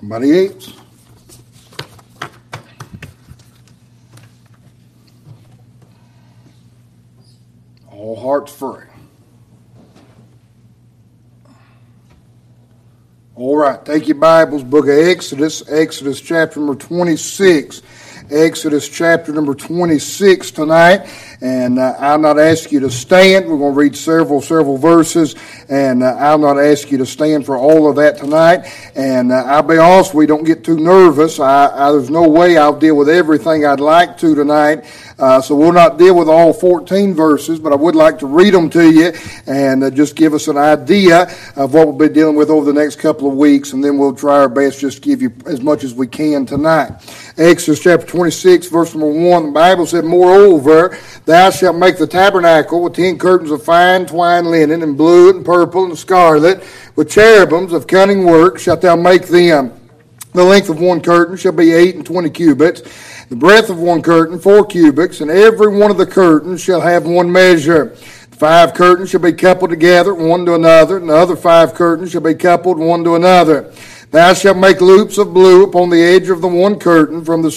Somebody else? All hearts free. All right, take your Bibles, book of Exodus, Exodus chapter number 26. Exodus chapter number 26 tonight. And uh, I'll not ask you to stand. We're going to read several, several verses. And uh, I'll not ask you to stand for all of that tonight. And uh, I'll be honest, we don't get too nervous. I, I, there's no way I'll deal with everything I'd like to tonight. Uh, so we'll not deal with all 14 verses, but I would like to read them to you and uh, just give us an idea of what we'll be dealing with over the next couple of weeks. And then we'll try our best just to give you as much as we can tonight. Exodus chapter 26, verse number 1, the Bible said, Moreover, thou shalt make the tabernacle with ten curtains of fine twined linen, and blue, and purple, and scarlet, with cherubims of cunning work shalt thou make them. The length of one curtain shall be eight and twenty cubits, the breadth of one curtain four cubits, and every one of the curtains shall have one measure. The five curtains shall be coupled together, one to another, and the other five curtains shall be coupled one to another. Thou shalt make loops of blue upon the edge of the one curtain from the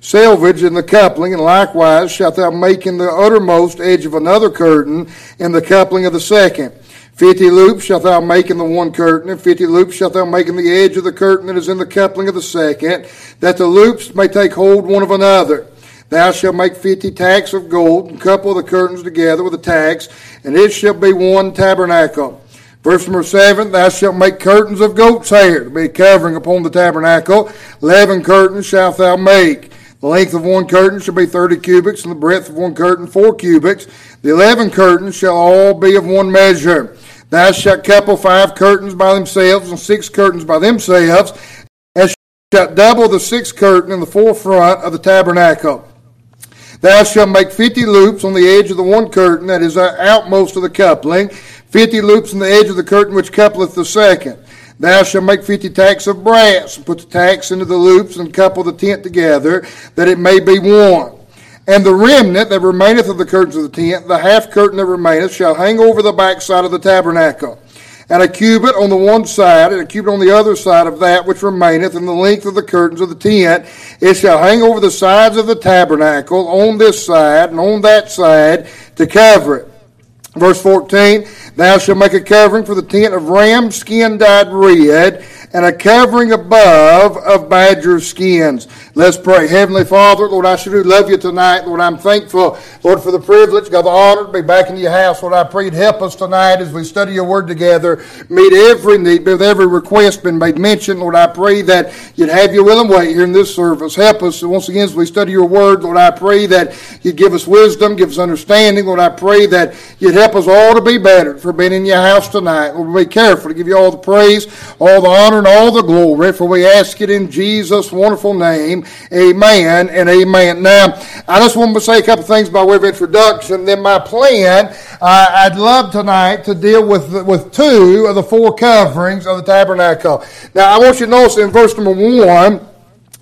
selvage in the coupling, and likewise shalt thou make in the uttermost edge of another curtain in the coupling of the second. Fifty loops shalt thou make in the one curtain, and fifty loops shalt thou make in the edge of the curtain that is in the coupling of the second, that the loops may take hold one of another. Thou shalt make fifty tacks of gold, and couple the curtains together with the tacks, and it shall be one tabernacle. Verse number seven, thou shalt make curtains of goat's hair to be covering upon the tabernacle. Eleven curtains shalt thou make. The length of one curtain shall be thirty cubits, and the breadth of one curtain four cubits. The eleven curtains shall all be of one measure. Thou shalt couple five curtains by themselves, and six curtains by themselves, and shalt double the sixth curtain in the forefront of the tabernacle. Thou shalt make fifty loops on the edge of the one curtain that is the outmost of the coupling fifty loops in the edge of the curtain which coupleth the second. Thou shalt make fifty tacks of brass, and put the tacks into the loops, and couple the tent together, that it may be one. And the remnant that remaineth of the curtains of the tent, the half curtain that remaineth, shall hang over the backside of the tabernacle. And a cubit on the one side, and a cubit on the other side of that which remaineth, in the length of the curtains of the tent, it shall hang over the sides of the tabernacle, on this side and on that side, to cover it. Verse 14, Thou shalt make a covering for the tent of ram skin dyed red, and a covering above of badger skins. Let's pray. Heavenly Father, Lord, I sure do love you tonight. Lord, I'm thankful, Lord, for the privilege, got the honor to be back in your house. Lord, I pray help us tonight as we study your word together. Meet every need, with every request been made mention. Lord, I pray that you'd have your will and way here in this service. Help us once again as we study your word. Lord, I pray that you'd give us wisdom, give us understanding. Lord, I pray that you'd help us all to be better for being in your house tonight. Lord, be careful to give you all the praise, all the honor, and all the glory, for we ask it in Jesus' wonderful name. Amen and amen. Now, I just want to say a couple things by way of introduction. Then my plan, uh, I'd love tonight to deal with, with two of the four coverings of the tabernacle. Now, I want you to notice in verse number one,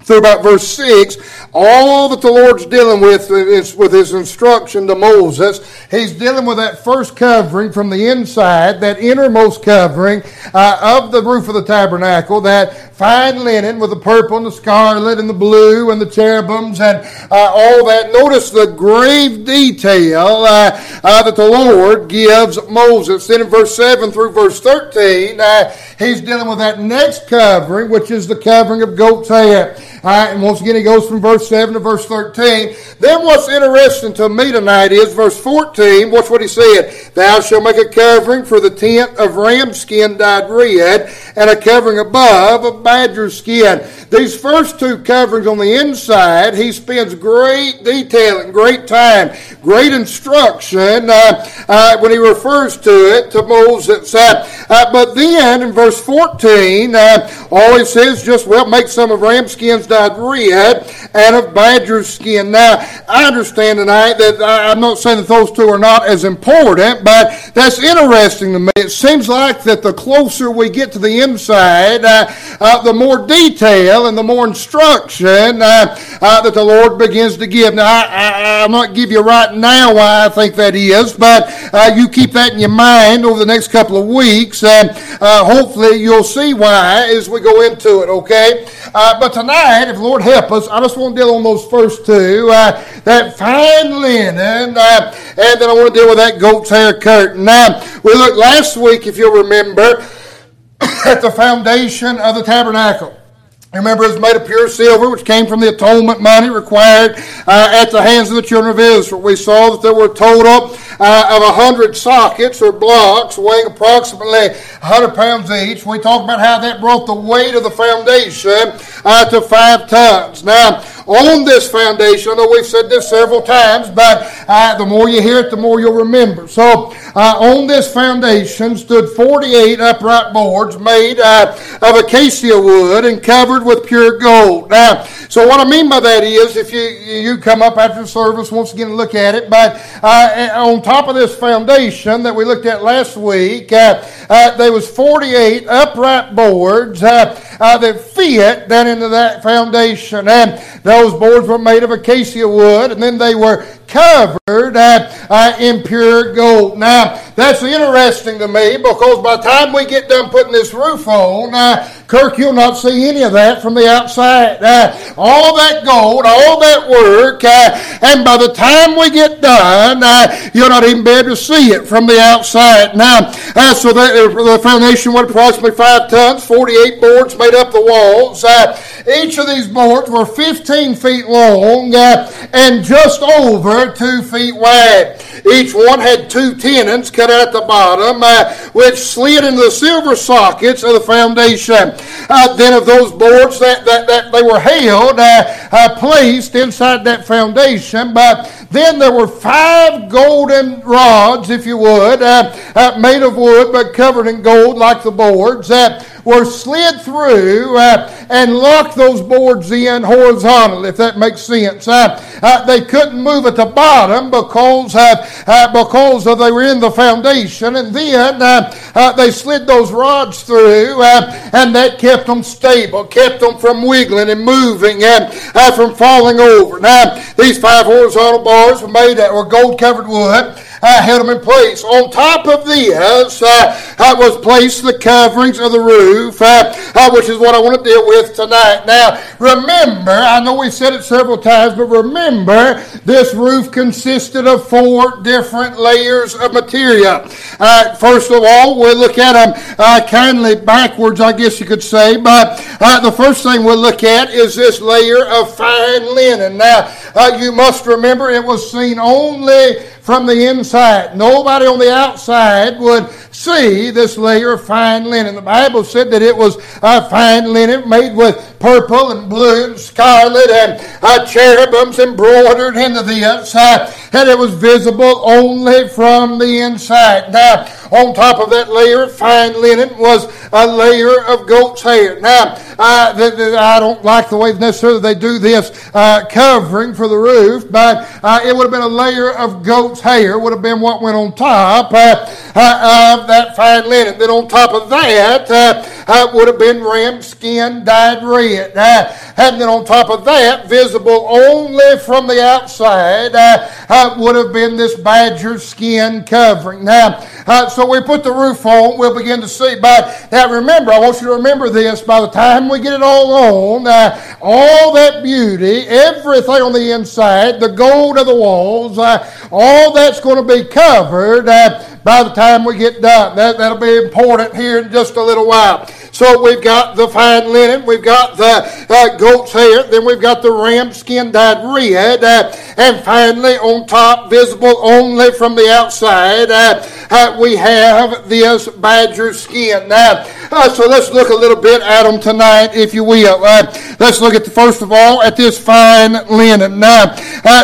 through about verse 6, all that the Lord's dealing with is with his instruction to Moses. He's dealing with that first covering from the inside, that innermost covering uh, of the roof of the tabernacle, that fine linen with the purple and the scarlet and the blue and the cherubims and uh, all that. Notice the grave detail uh, uh that the Lord gives Moses. Then in verse 7 through verse 13, uh, he's dealing with that next covering, which is the covering of goat's hair. All right, and once again, he goes from verse 7 to verse 13. Then what's interesting to me tonight is verse 14. Watch what he said. Thou shalt make a covering for the tent of ram skin dyed red, and a covering above of badger skin. These first two coverings on the inside, he spends great detail and great time, great instruction uh, uh, when he refers to it to Moses. Uh, uh but then in verse 14, uh, all he says just, well, make some of ram skins dyed red, and of badger skin. Now, I understand tonight that I'm not saying that those two are not as important, but that's interesting to me. It seems like that the closer we get to the inside, uh, uh, the more detail and the more instruction uh, uh that the Lord begins to give. Now, I, am not give you right now why I think that is, but uh, you keep that in your mind over the next couple of weeks, and uh, hopefully you'll see why as we go into it, okay? but tonight, if Lord help us, I just want to deal on those first two. that fine linen, and then I want to deal with that goat's hair curtain. Now, we looked last week, if you'll remember, at the foundation of the tabernacle. Remember, it was made of pure silver, which came from the atonement money required uh, at the hands of the children of Israel. We saw that there were a total uh, of 100 sockets or blocks weighing approximately 100 pounds each. We talked about how that brought the weight of the foundation uh, to five tons. Now, on this foundation, I know we've said this several times, but uh, the more you hear it, the more you'll remember. So, uh, on this foundation stood 48 upright boards made uh, of acacia wood and covered with pure gold. Now, so what I mean by that is, if you you come up after the service once again and look at it, but uh, on top of this foundation that we looked at last week, uh, uh, there was 48 upright boards that fit down into that foundation, and those boards were made of acacia wood, and then they were covered uh, uh, in pure gold. Now, that's interesting to me because by the time we get done putting this roof on, uh, Kirk, you'll not see any of that from the outside. Uh, all that gold, all that work, uh, and by the time we get done, uh, you'll not even be able to see it from the outside. Now, so the, the foundation was approximately five tons, 48 boards made up the walls. each of these boards were 15 feet long and just over two feet wide. Each one had two tenons cut out at the bottom, uh, which slid into the silver sockets of the foundation. Uh, then of those boards that, that, that they were held, uh, uh placed inside that foundation, but then there were five golden rods, if you would, uh, uh, made of wood but covered in gold like the boards, that were slid through uh, and locked those boards in horizontally, if that makes sense. Uh, uh, they couldn't move at the bottom because, because they were in the foundation, and then they slid those rods through, and that kept them stable, kept them from wiggling and moving and from falling over. Now, these five horizontal bars were made out of gold covered wood uh, held them in place. On top of this uh, uh, was placed the coverings of the roof, uh, uh, which is what I want to deal with tonight. Now, remember, I know we've said it several times, but remember, this roof consisted of four different layers of material. Uh, first of all, we'll look at them uh, kindly backwards, I guess you could say, but the first thing we'll look at is this layer of fine linen. Now, you must remember it was seen only from the inside. Nobody on the outside would see this layer of fine linen. The Bible said that it was a fine linen made with purple and blue and scarlet and uh, cherubims embroidered into the uh, and it was visible only from the inside. Now, on top of that layer of fine linen was a layer of goat's hair. Now, uh, the, the, I don't like the way necessarily they do this uh, covering for the roof, but uh, it would have been a layer of goat's hair, would have been what went on top uh, uh, of that fine linen. Then on top of that uh, would have been ram skin dyed red. and then on top of that, visible only from the outside, would have been this badger skin covering. Now, so we put the roof on, we'll begin to see. But now remember, I want you to remember this, by the time we get it all on, uh, all that beauty, everything on the inside, the gold of the walls, uh, all that's going to be covered uh, by the time we get done. That, that'll be important here in just a little while. So we've got the fine linen, we've got the uh, goat's hair, then we've got the ram skin dyed red, uh, and finally on top, visible only from the outside, uh, uh we have this badger skin. Now, uh, so let's look a little bit at them tonight, if you will. Uh, let's look at the, first of all at this fine linen. Now,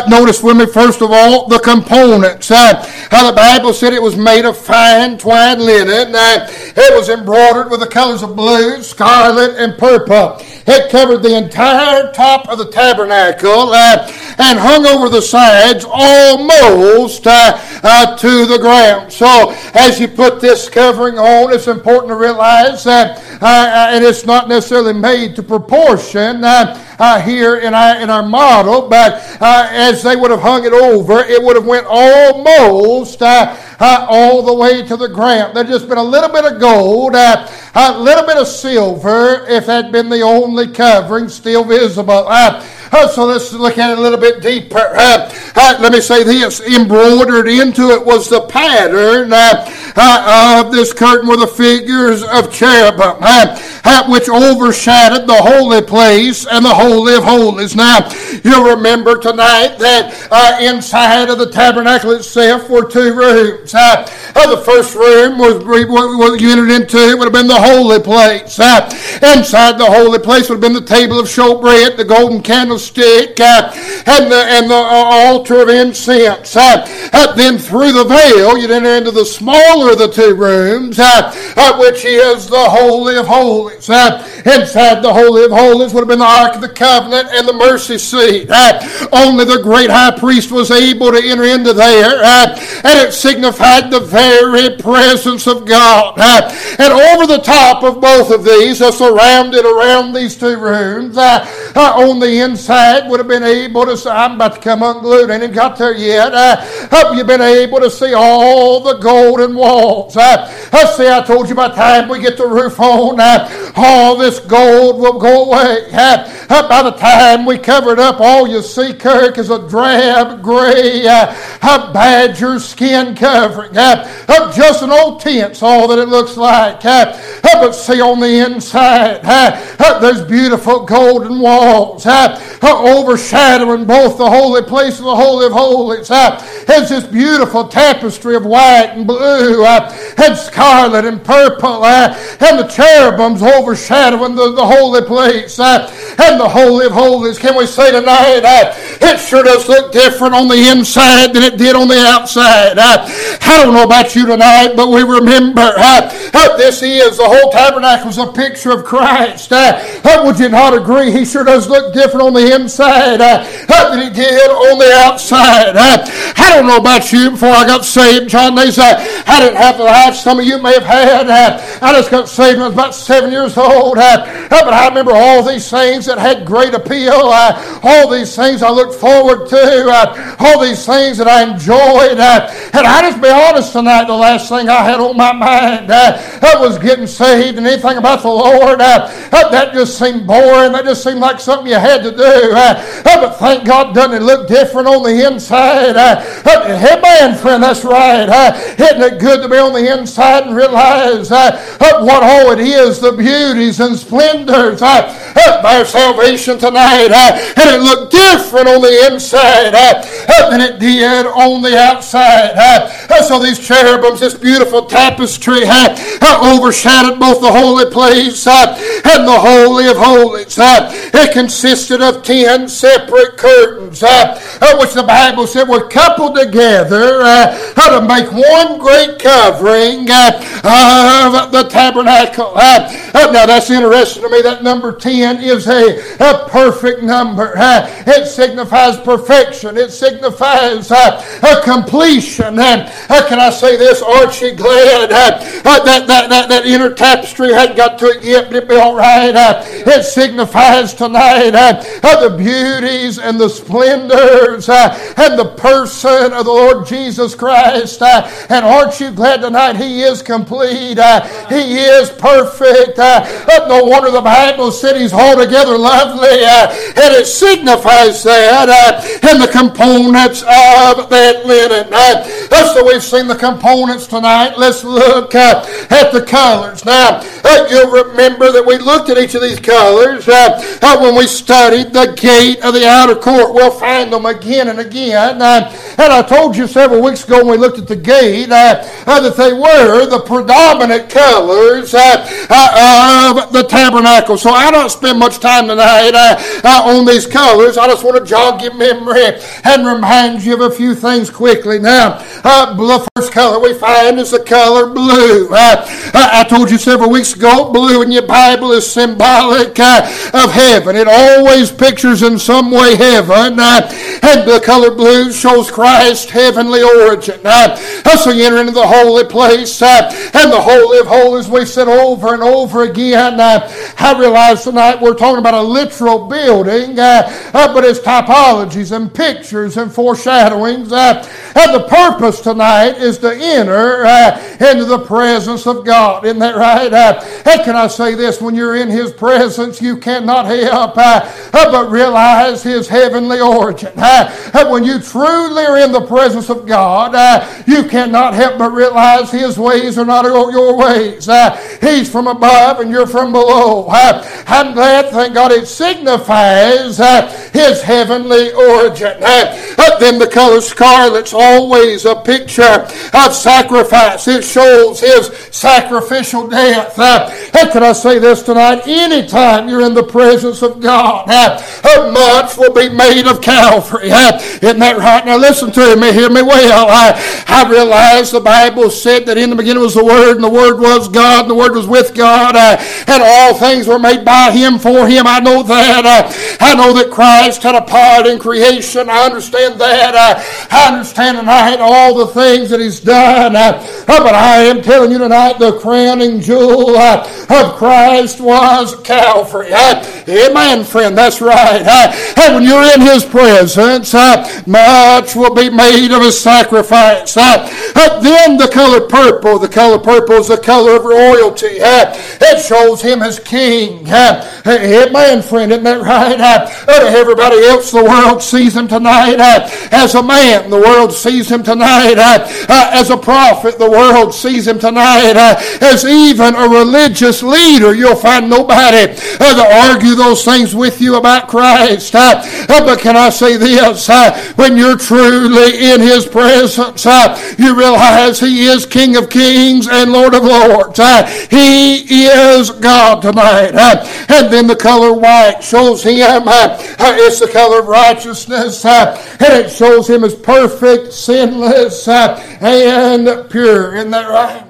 notice with me first of all the components. how the Bible said it was made of fine twined linen. it was embroidered with the colors of blue, scarlet, and purple. It covered the entire top of the tabernacle uh, and hung over the sides almost uh, uh, to the ground. So as you put this covering on, it's important to realize that, uh, uh, and it's not necessarily made to proportion uh, here in our, in our model, but uh, as they would have hung it over, it would have went almost uh, uh all the way to the ground. There'd just been a little bit of gold, uh, a little bit of silver, if that had been the only covering still visible. Uh, uh, so let's look at it a little bit deeper. Uh, uh, let me say this embroidered into it was the pattern uh, uh, of this curtain were the figures of cherubim, uh, which overshadowed the holy place and the holy of holies. Now, you'll remember tonight that inside of the tabernacle itself were two rooms. The first room was, you entered into it would have been the holy place. inside the holy place would have been the table of showbread, the golden candlestick uh, and the, and the uh, altar of incense. Uh, uh, then through the veil, you'd enter into the smaller of the two rooms, uh, uh, which is the Holy of Holies. Inside the Holy of Holies would have been the Ark of the Covenant and the mercy seat. only the great high priest was able to enter into there, and it signified the very presence of God. and over the top of both of these, surrounded around these two rooms, on the inside, would have been able to say, I'm about to come unglued. I ain't got there yet. Uh, hope you've been able to see all the golden walls. Uh, I see, I told you by the time we get the roof on, uh, all this gold will go away. Uh, uh, by the time we cover it up, all you see, Kirk, is a drab gray uh, badger skin covering. Uh, uh, just an old tent's all that it looks like. Uh, uh, but see on the inside, uh, uh, there's beautiful golden walls. Uh, overshadowing both the holy place and the holy of holies. Uh, it's this beautiful tapestry of white and blue uh, and scarlet and purple, uh, and the cherubims overshadowing the, the holy place uh, and the holy of holies. Can we say tonight, uh, it sure does look different on the inside than it did on the outside. Uh, I don't know about you tonight, but we remember how this is the whole tabernacle is a picture of Christ. would you not agree? He sure does look different on the inside than he did on the outside. I don't know about you before I got saved, John. They said I didn't have the life some of you may have had. Uh, I just got saved when I was about seven years old. Uh, but I remember all these things that had great appeal, all these things I looked forward to, uh, all these things that I enjoyed. Uh, and I just be honest tonight, the last thing I had on my mind uh, was getting saved and anything about the Lord. Uh, that just seemed boring. That just seemed like something you had to do. Uh, but thank God, doesn't it look different on the inside? Uh, hey, man, friend, that's right. Uh, isn't it good to be on the inside and realize uh, what all it is, the beauties and splendors uh, of our salvation tonight? Uh, and it looked different on the inside uh, than it did on the outside. Uh, so these cherubims, this beautiful tapestry, uh, overshadowed both the holy place uh, and the holy of holies. Uh, it consisted of ten separate curtains, uh, uh, which the Bible said were coupled together uh, to make one great covering of the tabernacle. now that's interesting to me. That number ten is a, a perfect number. it signifies perfection. It signifies a completion. And can I say this? Aren't you glad that, that, that, that inner tapestry hadn't got to it yet, but it'll be all right. it signifies tonight uh, the beauties and the splendors uh, and the person of the Lord Jesus Christ. Uh, and aren't you glad tonight He is complete? Uh, he is perfect. Uh, uh, no wonder the Bible said He's altogether lovely. and it signifies that in the components of that linen. so we've seen the components tonight. Let's look at the colors. Now, you'll remember that we looked at each of these colors when we studied the gate of the outer court. We'll find them again and again. Uh, and I told you several weeks ago when we looked at the gate uh, uh, that they were the predominant colors uh, uh, of the tabernacle. So I don't spend much time tonight uh, on these colors. I just want to your memory and remind you of a few things quickly. Now, uh, the first color we find is the color blue. Uh, uh, I told you several weeks ago, blue in your Bible is symbolic of heaven. It always pictures in some way heaven, and the color blue shows Christ's heavenly origin. so you enter into the holy place, and the Holy of Holies, we've said over and over again. I realize tonight we're talking about a literal building, but it's typologies and pictures and foreshadowings. Uh, and the purpose tonight is to enter uh, into the presence of God. Isn't that right? Uh, and can I say this? When you're in His presence, you cannot help but realize His heavenly origin. when you truly are in the presence of God, you cannot help but realize His ways are not your ways. He's from above and you're from below. I'm glad, thank God, it signifies His heavenly origin. then the color scarlet's always a picture of sacrifice. It shows His sacrificial death. And can I say this tonight? Anytime you're in the presence of God, much will be made of Calvary. Isn't that right? Now listen to me, hear me well. I, I realize the Bible said that in the beginning was the Word, and the Word was God, and the Word was with God, uh, and all things were made by Him for Him. I know that. Uh, I know that Christ had a part in creation. I understand that. Uh, I understand tonight all the things that He's done. Uh, but I am telling you tonight the crowning jewel uh, of Christ was Calvary. Amen, friend. That's right. and when you're in His presence, much will be made of His sacrifice. then the color purple. The color purple is the color of royalty. it shows Him as King. amen, friend. Isn't that right? Everybody else, the world sees Him tonight uh, as a man. The world sees Him tonight uh, uh, as a prophet. The world sees Him tonight as even a religious leader. You'll find nobody to argue those things with you about Christ. but can I say this? when you're truly in His presence, you realize He is King of kings and Lord of lords. he is God tonight. and then the color white shows Him. It's the color of righteousness. Uh, and it shows Him as perfect, sinless, uh, and pure. Isn't that right?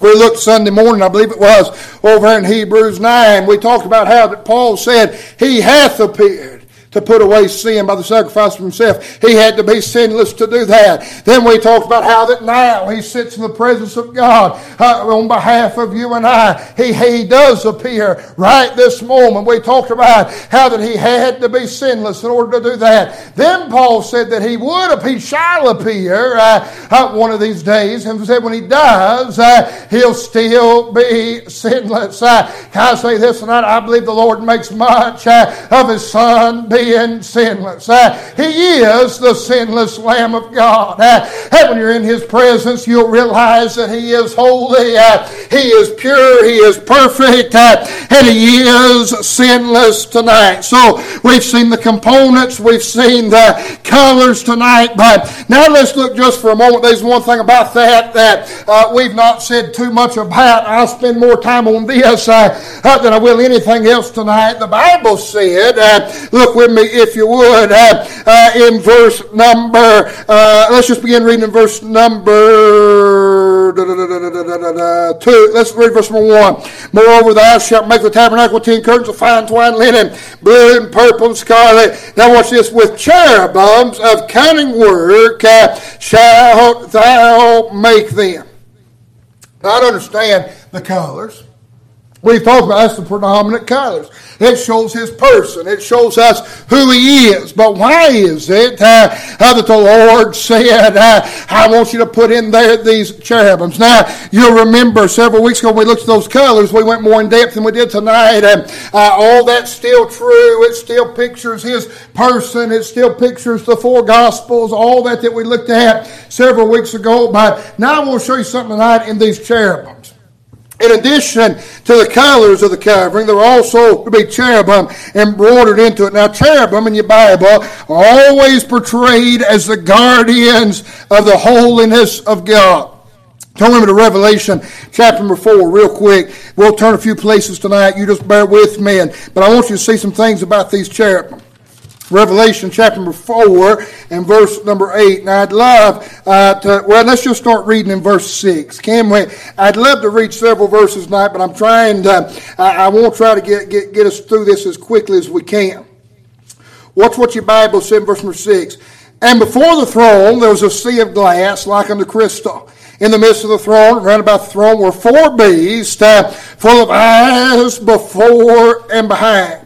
We looked Sunday morning, I believe it was, over in Hebrews 9. We talked about how that Paul said, He hath appeared to put away sin by the sacrifice of himself. He had to be sinless to do that. Then we talked about how that now he sits in the presence of God uh, on behalf of you and I. He, he does appear right this moment. We talked about how that he had to be sinless in order to do that. Then Paul said that he would, he shall appear uh, uh, one of these days, and said when he does, uh, he'll still be sinless. Uh, can I say this tonight? I believe the Lord makes much uh, of his son being sinless. Uh, he is the sinless Lamb of God. Uh, and when you're in His presence, you'll realize that He is holy, uh, He is pure, He is perfect, uh, and He is sinless tonight. So we've seen the components, we've seen the colors tonight, but now let's look just for a moment. There's one thing about that that uh, we've not said too much about. I'll spend more time on this uh, than I will anything else tonight. The Bible said, look, we're with me, if you would, uh, uh, in verse number, uh, let's just begin reading in verse number two. Let's read verse number one. Moreover, thou shalt make the tabernacle ten curtains of fine twined linen, blue and purple and scarlet. Now watch this. With cherubims of cunning work uh, shalt thou make them. Now, I understand the colors. We've talked about that's the predominant colors. It shows his person. It shows us who he is. But why is it uh, that the Lord said, uh, I want you to put in there these cherubims? Now, you'll remember several weeks ago when we looked at those colors, we went more in depth than we did tonight. And uh, all that's still true. It still pictures his person. It still pictures the four gospels, all that that we looked at several weeks ago. But now I want to show you something tonight in these cherubims. In addition to the colors of the covering, there were also to be cherubim embroidered into it. Now, cherubim in your Bible are always portrayed as the guardians of the holiness of God. Turn me to Revelation chapter number four, real quick. We'll turn a few places tonight. You just bear with me, and, but I want you to see some things about these cherubim. Revelation chapter number 4 and verse number 8. Now, I'd love uh, to, well, let's just start reading in verse 6. Can we? I'd love to read several verses tonight, but I'm trying to, I, I won't try to get, get, get us through this as quickly as we can. Watch what your Bible said in verse number 6. And before the throne there was a sea of glass like unto crystal. In the midst of the throne, round about the throne, were four beasts uh, full of eyes before and behind.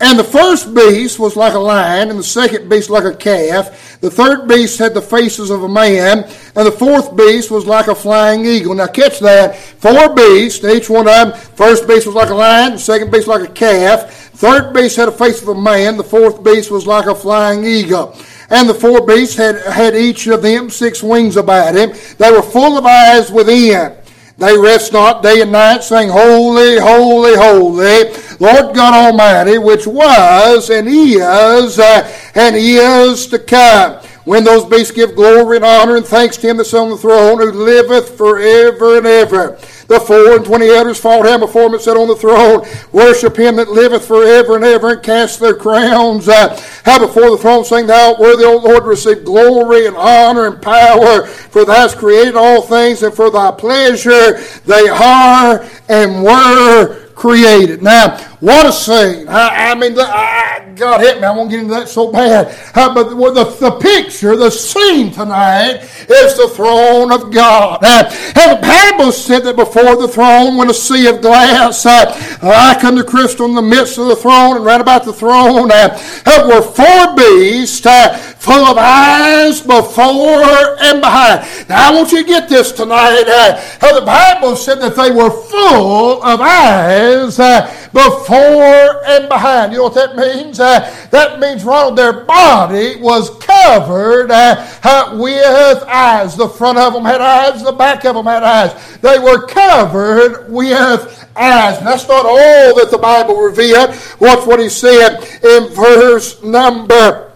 And the first beast was like a lion, and the second beast like a calf. The third beast had the faces of a man, and the fourth beast was like a flying eagle. Now catch that. Four beasts, each one of them, first beast was like a lion, the second beast like a calf. Third beast had a face of a man, the fourth beast was like a flying eagle. And the four beasts had, had each of them six wings about him. They were full of eyes within. They rest not day and night, saying, Holy, holy, holy, Lord God Almighty, which was and is uh, and is to come. When those beasts give glory and honor and thanks to him that's on the throne, who liveth forever and ever. The four and twenty elders fall down before him that sat on the throne, worship him that liveth forever and ever, and cast their crowns uh, before the throne, saying, Thou art worthy, O Lord, to receive glory and honor and power, for thou hast created all things, and for thy pleasure they are and were created. Now, what a scene. I, I mean, I, God help me, I won't get into that so bad. Uh, but the, the picture, the scene tonight is the throne of God. Uh, and the Bible said that before the throne went a sea of glass, uh, like unto crystal in the midst of the throne, and right about the throne uh, were four beasts uh, full of eyes before and behind. Now, I want you to get this tonight. Uh, the Bible said that they were full of eyes uh, before and behind. You know what that means? Uh, that means, Ronald, their body was covered uh, uh, with eyes. The front of them had eyes, the back of them had eyes. They were covered with eyes. And that's not all that the Bible revealed. Watch what he said in verse number,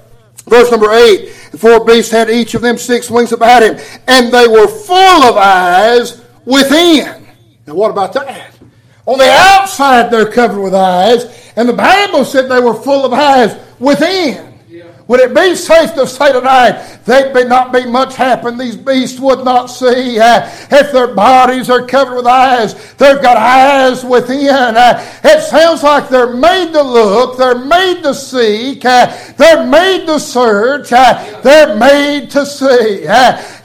verse number 8. The four beasts had each of them six wings about him, and they were full of eyes within. Now, what about that? On the outside, they're covered with eyes, and the Bible said they were full of eyes within. Would it be safe to say tonight there'd be not be much happen? These beasts would not see uh, if their bodies are covered with eyes. They've got eyes within. Uh, it sounds like they're made to look. They're made to seek. Uh, they're made to search. They're made to see.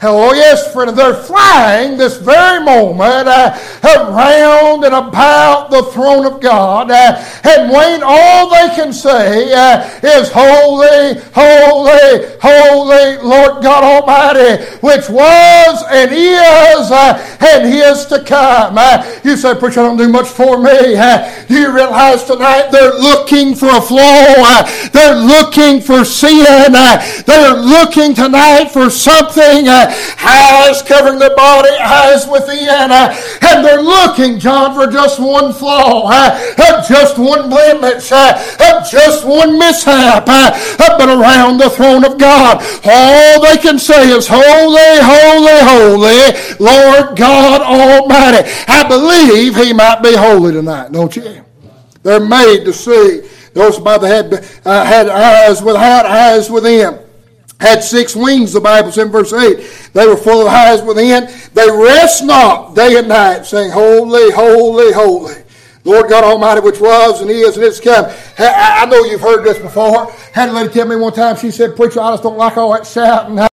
Oh yes, friend, they're flying this very moment around and about the throne of God. and when all they can say is holy holy, holy Lord God Almighty, which was and is uh, and is to come. Uh, you say, Preacher, don't do much for me. Uh, you realize tonight they're looking for a flaw. Uh, they're looking for sin. Uh, they're looking tonight for something. Uh, eyes covering their body, eyes within. and they're looking, John, for just one flaw, just one blemish, just one mishap. but around the throne of God. All they can say is, Holy, holy, holy, Lord God Almighty. I believe He might be holy tonight, don't you? They're made to see. Those by the head uh, had eyes without eyes within had six wings, the Bible says in verse 8. They were full of eyes within. They rest not day and night, saying, Holy, holy, holy. Lord God Almighty, which was and is and is to. I know you've heard this before. Had a lady tell me one time, she said, Preacher, I just don't like all that shouting.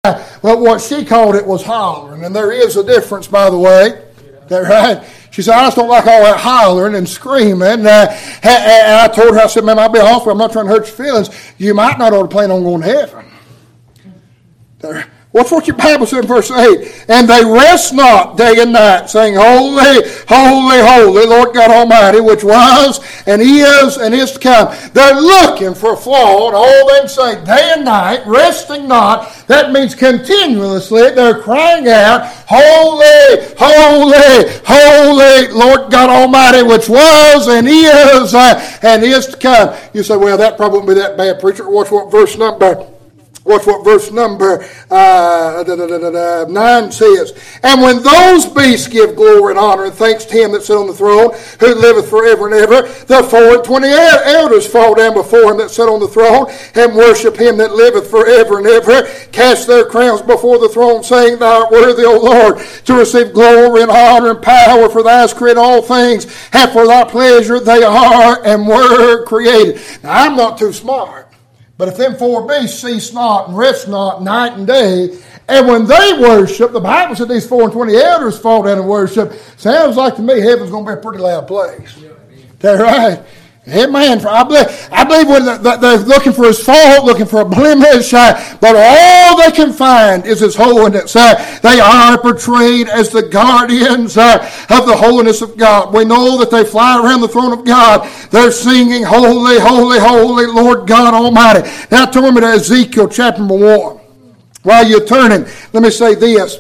Well, what she called it was hollering. And there is a difference, by the way. Is that right? She said, I just don't like all that hollering and screaming. Uh, and I told her, I said, man, I'll be honest with you. I'm not trying to hurt your feelings. You might not ought to plan on going to heaven. What's what your Bible said in verse 8? And they rest not day and night, saying, Holy, holy, holy, Lord God Almighty, which was and is and is to come. They're looking for a flaw, and all them say day and night, resting not. That means continuously they're crying out, Holy, holy, holy, Lord God Almighty, which was and is uh, and is to come. You say, well, that probably won't be that bad, preacher. Watch what verse number Watch what verse number uh, da, da, da, 9 says. And when those beasts give glory and honor and thanks to him that sat on the throne, who liveth forever and ever, the four and twenty elders fall down before him that sat on the throne and worship him that liveth forever and ever, cast their crowns before the throne, saying, Thou art worthy, O Lord, to receive glory and honor and power, for thou hast created all things, and for thy pleasure they are and were created. Now, I'm not too smart. But if them four beasts cease not and rest not night and day, and when they worship, the Bible said these four and twenty elders fall down and worship. Sounds like to me heaven's going to be a pretty loud place. Is that right? Amen. I believe, I believe when they're looking for his fault, looking for a blemish, uh, but all they can find is his holiness. Uh, they are portrayed as the guardians uh, of the holiness of God. We know that they fly around the throne of God. They're singing, Holy, Holy, Holy, Lord God Almighty. Now turn me to Ezekiel chapter number 1. While you're turning, let me say this.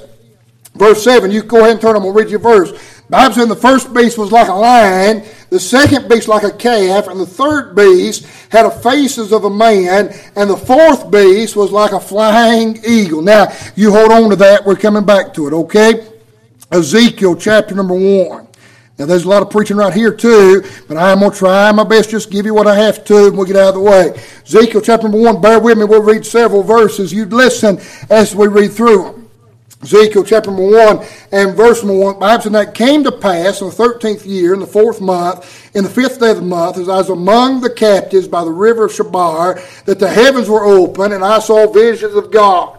Verse 7, you go ahead and turn. I'm going to read you verse. Bible said the first beast was like a lion, the second beast like a calf, and the third beast had the faces of a man, and the fourth beast was like a flying eagle. Now, you hold on to that. We're coming back to it, okay? Ezekiel chapter number one. Now, there's a lot of preaching right here, too, but I'm going to try my best just give you what I have to, and we'll get out of the way. Ezekiel chapter number one, bear with me. We'll read several verses. You'd listen as we read through them. Ezekiel chapter 1 and verse 1, Bible said, That came to pass in the thirteenth year, in the fourth month, in the fifth day of the month, as I was among the captives by the river of Chebar, that the heavens were open, and I saw visions of God.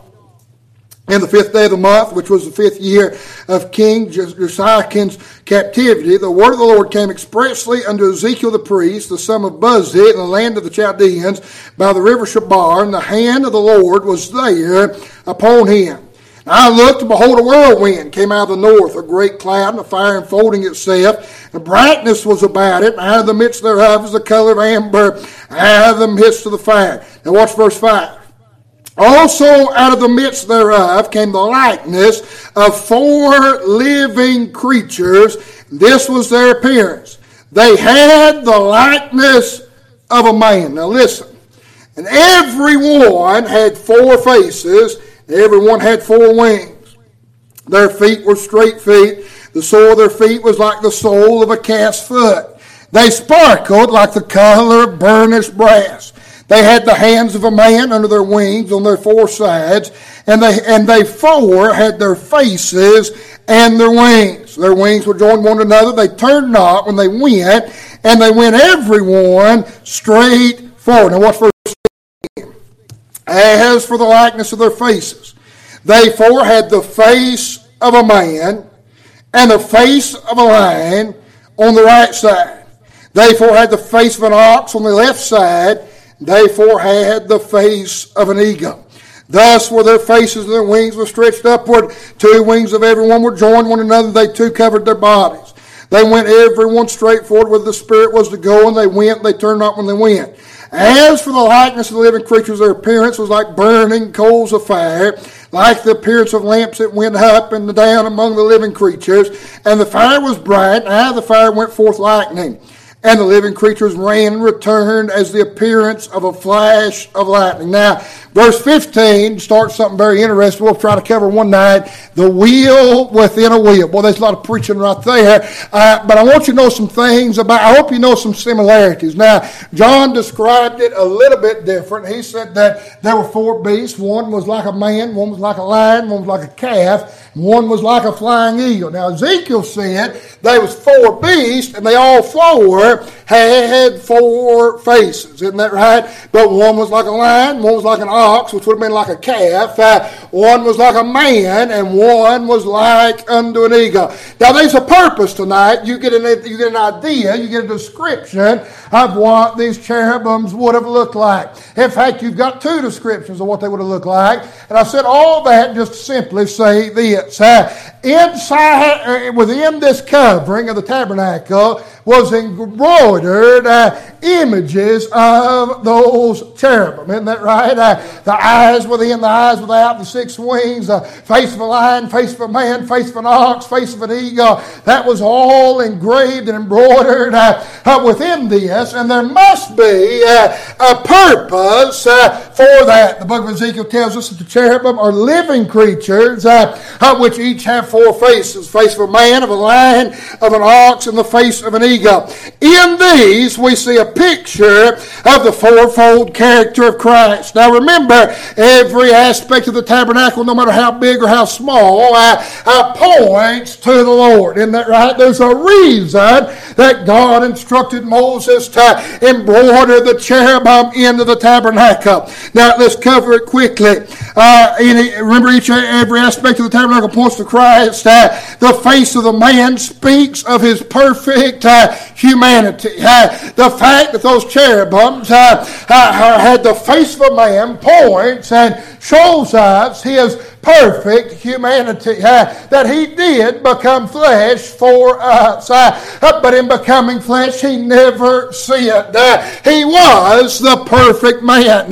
In the fifth day of the month, which was the fifth year of King Josiah's captivity, the word of the Lord came expressly unto Ezekiel the priest, the son of Buzi, in the land of the Chaldeans, by the river Chebar, and the hand of the Lord was there upon him. I looked, and behold, a whirlwind came out of the north, a great cloud, and a fire enfolding itself. The brightness was about it, and out of the midst thereof was the color of amber, out of the midst of the fire. Now watch verse 5. Also out of the midst thereof came the likeness of four living creatures. This was their appearance. They had the likeness of a man. Now listen. And every one had four faces Everyone had four wings. Their feet were straight feet. The sole of their feet was like the sole of a calf's foot. They sparkled like the color of burnished brass. They had the hands of a man under their wings on their four sides, and they and they four had their faces and their wings. Their wings were joined one another. They turned not when they went, and they went everyone straight forward. Now watch verse as for the likeness of their faces. They four had the face of a man and the face of a lion on the right side. They four had the face of an ox on the left side. They four had the face of an eagle. Thus were their faces and their wings were stretched upward. Two wings of every one were joined one another. They two covered their bodies. They went every one straight forward where the Spirit was to go, and they went. They turned not when they went. As for the likeness of the living creatures, their appearance was like burning coals of fire, like the appearance of lamps that went up and down among the living creatures. And the fire was bright, and out of the fire went forth lightning. And the living creatures ran and returned as the appearance of a flash of lightning. Now, verse 15 starts something very interesting. We'll try to cover one night. The wheel within a wheel. Boy, there's a lot of preaching right there. Uh, but I want you to know some things about, I hope you know some similarities. Now, John described it a little bit different. He said that there were four beasts. One was like a man, one was like a lion, one was like a calf, one was like a flying eagle. Now, Ezekiel said there was four beasts, and they all four had four faces, isn't that right? But one was like a lion, one was like an ox, which would have been like a calf, uh, one was like a man, and one was like unto an eagle. Now there's a purpose tonight. You get an, you get an idea, you get a description of what these cherubims would have looked like. In fact, you've got two descriptions of what they would have looked like. And I said all that just to simply say this. Uh, inside, uh, within this covering of the tabernacle was embroidered images of those cherubim. Isn't that right? Uh, the eyes within, the eyes without, the six wings, the face of a lion, face of a man, face of an ox, face of an eagle. That was all engraved and embroidered uh, uh within this, and there must be uh, a purpose uh, for that. The book of Ezekiel tells us that the cherubim are living creatures, which each have four faces: face of a man, of a lion, of an ox, and the face of an eagle. In these, we see a picture of the fourfold character of Christ. Now remember, every aspect of the tabernacle, no matter how big or how small, uh, uh, points to the Lord. Isn't that right? There's a reason that God instructed Moses to embroider the cherubim into the tabernacle. Now let's cover it quickly. Uh, remember, each every aspect of the tabernacle points to Christ. Uh, the face of the man speaks of his perfect uh, humanity. Uh, the fact that those cherubims uh, uh, had the face of a man points and shows us his perfect humanity. Uh, that he did become flesh for us. Uh, but in becoming flesh, he never sinned. Uh, he was the perfect man.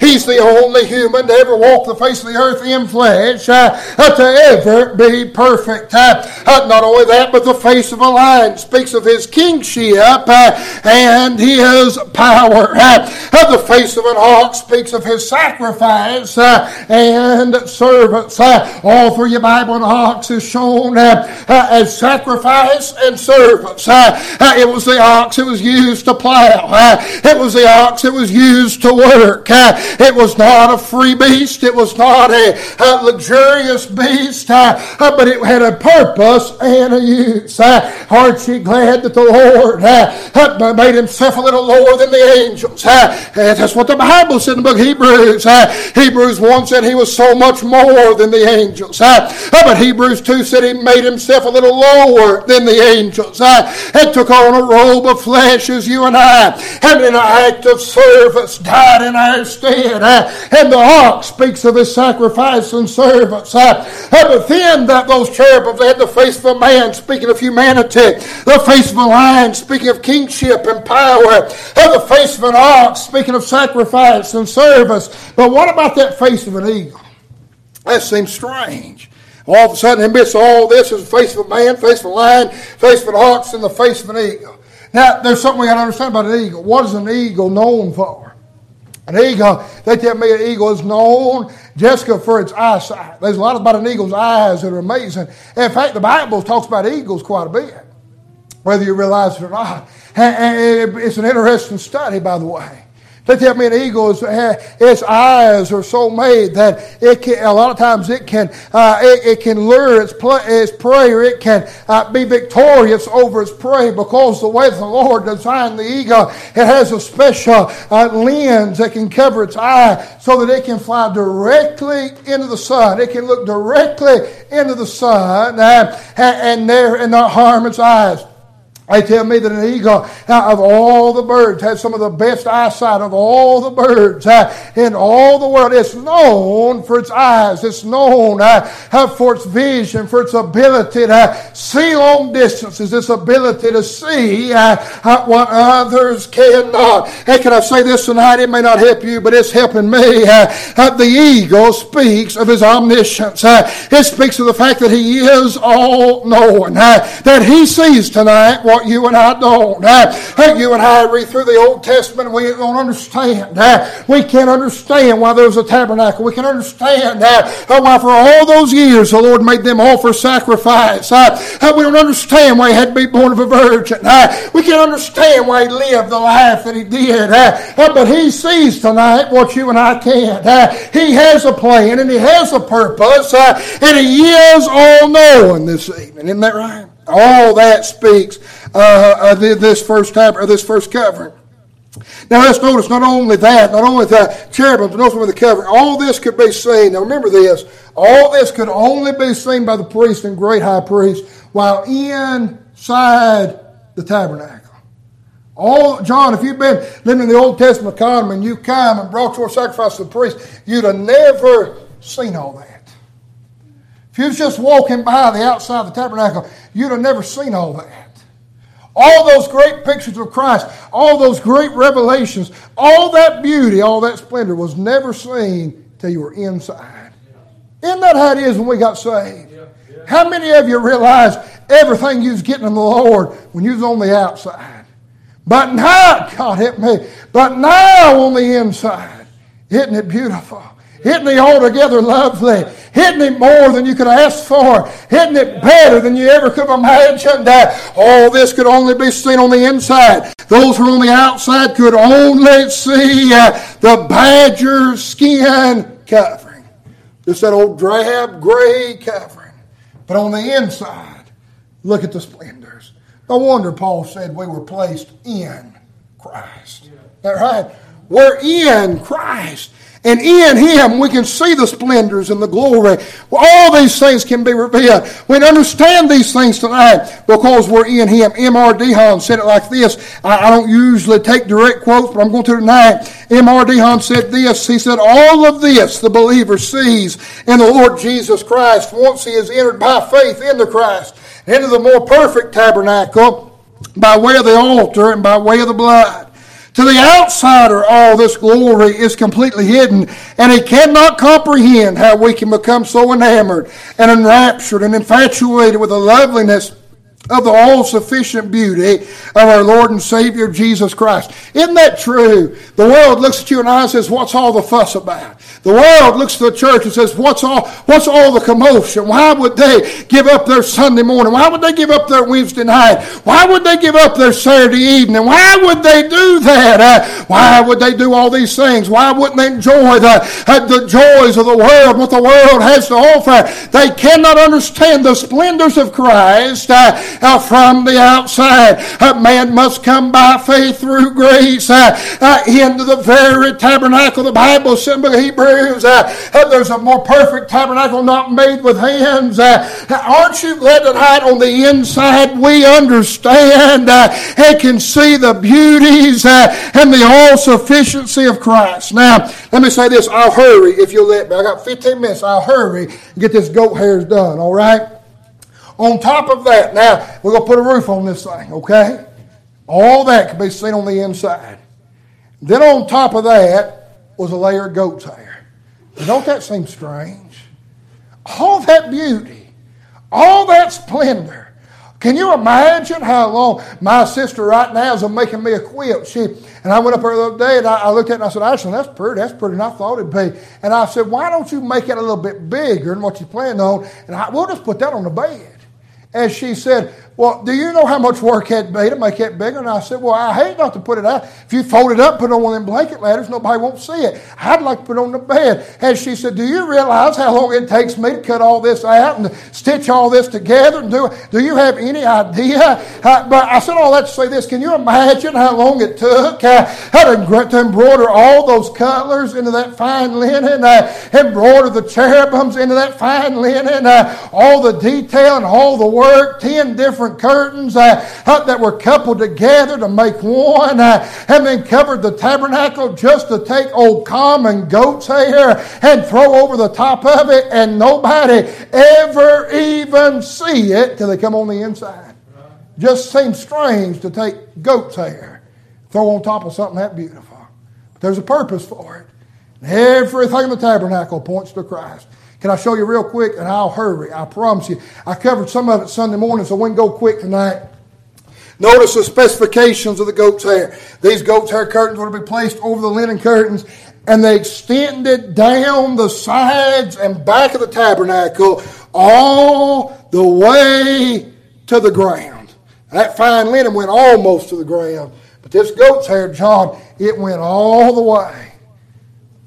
he's the only human to ever walk the face of the earth in flesh to ever be perfect. not only that, but the face of a lion speaks of his kingship and his power. the face of an ox speaks of his sacrifice Uh, and service servants. Uh, all through your Bible, and ox is shown uh, uh, as sacrifice and servants. Uh, it was the ox that was used to plow. Uh, it was the ox that was used to work. it was not a free beast. It was not a, a luxurious beast, but it had a purpose and a use. Aren't you glad that the Lord made himself a little lower than the angels? that's what the Bible said in the book of Hebrews. Hebrews 1 said he was so much more than the angels. Uh, but Hebrews 2 said he made himself a little lower than the angels uh, and took on a robe of flesh as you and I, and in an act of service died in our stead. Uh, and the ox speaks of his sacrifice and service. Uh, but then that those cherubims had the face of a man speaking of humanity, the face of a lion speaking of kingship and power, and the face of an ox speaking of sacrifice and service. But what about that face of an eagle? That seems strange. All of a sudden, in midst of all this, is the face of a man, face of a lion, face of an ox, and the face of an eagle. Now, there's something we got to understand about an eagle. What is an eagle known for? An eagle, they tell me an eagle is known, Jessica, for its eyesight. There's a lot about an eagle's eyes that are amazing. In fact, the Bible talks about eagles quite a bit, whether you realize it or not. It's an interesting study, by the way. They tell me an eagle, is, its eyes are so made that it can, a lot of times it can, uh, it, it, can lure its, its prey or it can uh, be victorious over its prey because the way the Lord designed the eagle, it has a special uh, lens that can cover its eye so that it can fly directly into the sun. It can look directly into the sun uh, and, and, there, and not harm its eyes. They tell me that an eagle, uh, of all the birds, has some of the best eyesight of all the birds uh, in all the world. It's known for its eyes. It's known uh, uh for its vision, for its ability to see long distances, its ability to see uh, uh, what others cannot. Hey, can I say this tonight? It may not help you, but it's helping me. The eagle speaks of his omniscience. it speaks of the fact that he is all knowing, that he sees tonight what what you and I don't. Uh, you and I read through the Old Testament, we don't understand. Uh, we can't understand why there was a tabernacle. We can understand uh, why for all those years the Lord made them offer sacrifice. Uh, we don't understand why he had to be born of a virgin. Uh, we can't understand why he lived the life that he did. Uh, but he sees tonight what you and I can't. he has a plan and he has a purpose and he is all knowing this evening. Isn't that right? All that speaks uh, of this first tab- or this first covering. Now let's notice not only that, not only the cherubim, but also the covering. All this could be seen. Now remember this. All this could only be seen by the priest and great high priest while inside the tabernacle. All John, if you've been living in the Old Testament economy and you come and brought your sacrifice to the priest, you'd have never seen all that. If you was just walking by the outside of the tabernacle, you'd have never seen all that. All those great pictures of Christ, all those great revelations, all that beauty, all that splendor was never seen till you were inside. Isn't that how it is when we got saved? How many of you realized everything you was getting in the Lord when you was on the outside? But now, God help me, but now on the inside, isn't it beautiful? Isn't it altogether lovely? Isn't it more than you could ask for? Isn't it better than you ever could have imagined? That all this could only be seen on the inside. Those who are on the outside could only see uh, the badger skin covering. Just that old drab gray covering. But on the inside, look at the splendors. No wonder Paul said we were placed in Christ. Is that right? We're in Christ. And in Him we can see the splendors and the glory. All these things can be revealed. We understand these things tonight because we're in Him. M.R. DeHaan said it like this. I, don't usually take direct quotes, but I'm going to tonight. M.R. DeHaan said this. He said, All of this the believer sees in the Lord Jesus Christ once he has entered by faith into Christ into the more perfect tabernacle by way of the altar and by way of the blood. To the outsider, all oh, this glory is completely hidden, and he cannot comprehend how we can become so enamored and enraptured and infatuated with the loveliness of the all sufficient beauty of our Lord and Savior Jesus Christ. Isn't that true? The world looks at you and I and says, What's all the fuss about? The world looks to the church and says, What's all, what's all the commotion? Why would they give up their Sunday morning? Why would they give up their Wednesday night? Why would they give up their Saturday evening? Why would they do that? Uh, why would they do all these things? Why wouldn't they enjoy the, uh, the joys of the world, what the world has to offer? They cannot understand the splendors of Christ. Uh, uh, from the outside. Man must come by faith through grace uh, uh, into the very tabernacle. The Bible in the Hebrews, uh, there's a more perfect tabernacle not made with hands. aren't you glad tonight on the inside we understand and can see the beauties and the all sufficiency of Christ? Now, let me say this. I'll hurry if you'll let me. I got 15 minutes. I'll hurry and get this goat hairs done, all right? On top of that, now we're going to put a roof on this thing, okay? All that can be seen on the inside. Then on top of that was a layer of goat's hair. Don't that seem strange? All that beauty, all that splendor. Can you imagine how long my sister right now is making me a quilt? She and I went up there the other day and I, I looked at it and I said, Ashley, that's pretty, that's pretty, and I thought it'd be. And I said, why don't you make it a little bit bigger than what you planned on? And I, we'll just put that on the bed. And she said, Well, do you know how much work had be to make it bigger? And I said, Well, I hate not to put it out. If you fold it up, put it on one of them blanket ladders, nobody won't see it. I'd like to put it on the bed. And she said, Do you realize how long it takes me to cut all this out and stitch all this together? And do, do you have any idea? Uh, but I said all that to say this. Can you imagine how long it took uh, to embroider all those colors into that fine linen, uh, embroider the cherubims into that fine linen, uh, all the detail and all the work, 10 different curtains uh, uh, that were coupled together to make one, uh, and then covered the tabernacle just to take old common goat's hair and throw over the top of it, and nobody ever even see it till they come on the inside. Just seems strange to take goat's hair, throw on top of something that beautiful. But there's a purpose for it. Everything in the tabernacle points to Christ. Can I show you real quick? And I'll hurry. I promise you. I covered some of it Sunday morning, so we can go quick tonight. Notice the specifications of the goat's hair. These goat's hair curtains were to be placed over the linen curtains, and they extended down the sides and back of the tabernacle all the way to the ground. That fine linen went almost to the ground, but this goat's hair, John, it went all the way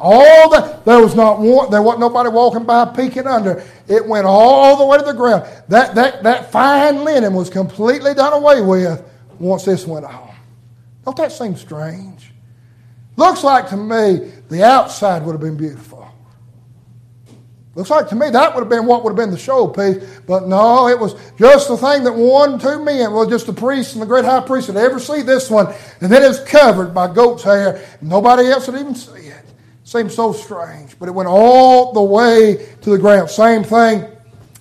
All the there was not one, there wasn't nobody walking by peeking under. It went all the way to the ground. That that that fine linen was completely done away with once this went on. Don't that seem strange? Looks like to me the outside would have been beautiful. Looks like to me that would have been what would have been the showpiece, but no, it was just the thing that one, two men, well, just the priest and the great high priest would ever see this one, and then it was covered by goat's hair. Nobody else would even see it. Seems so strange, but it went all the way to the ground. Same thing.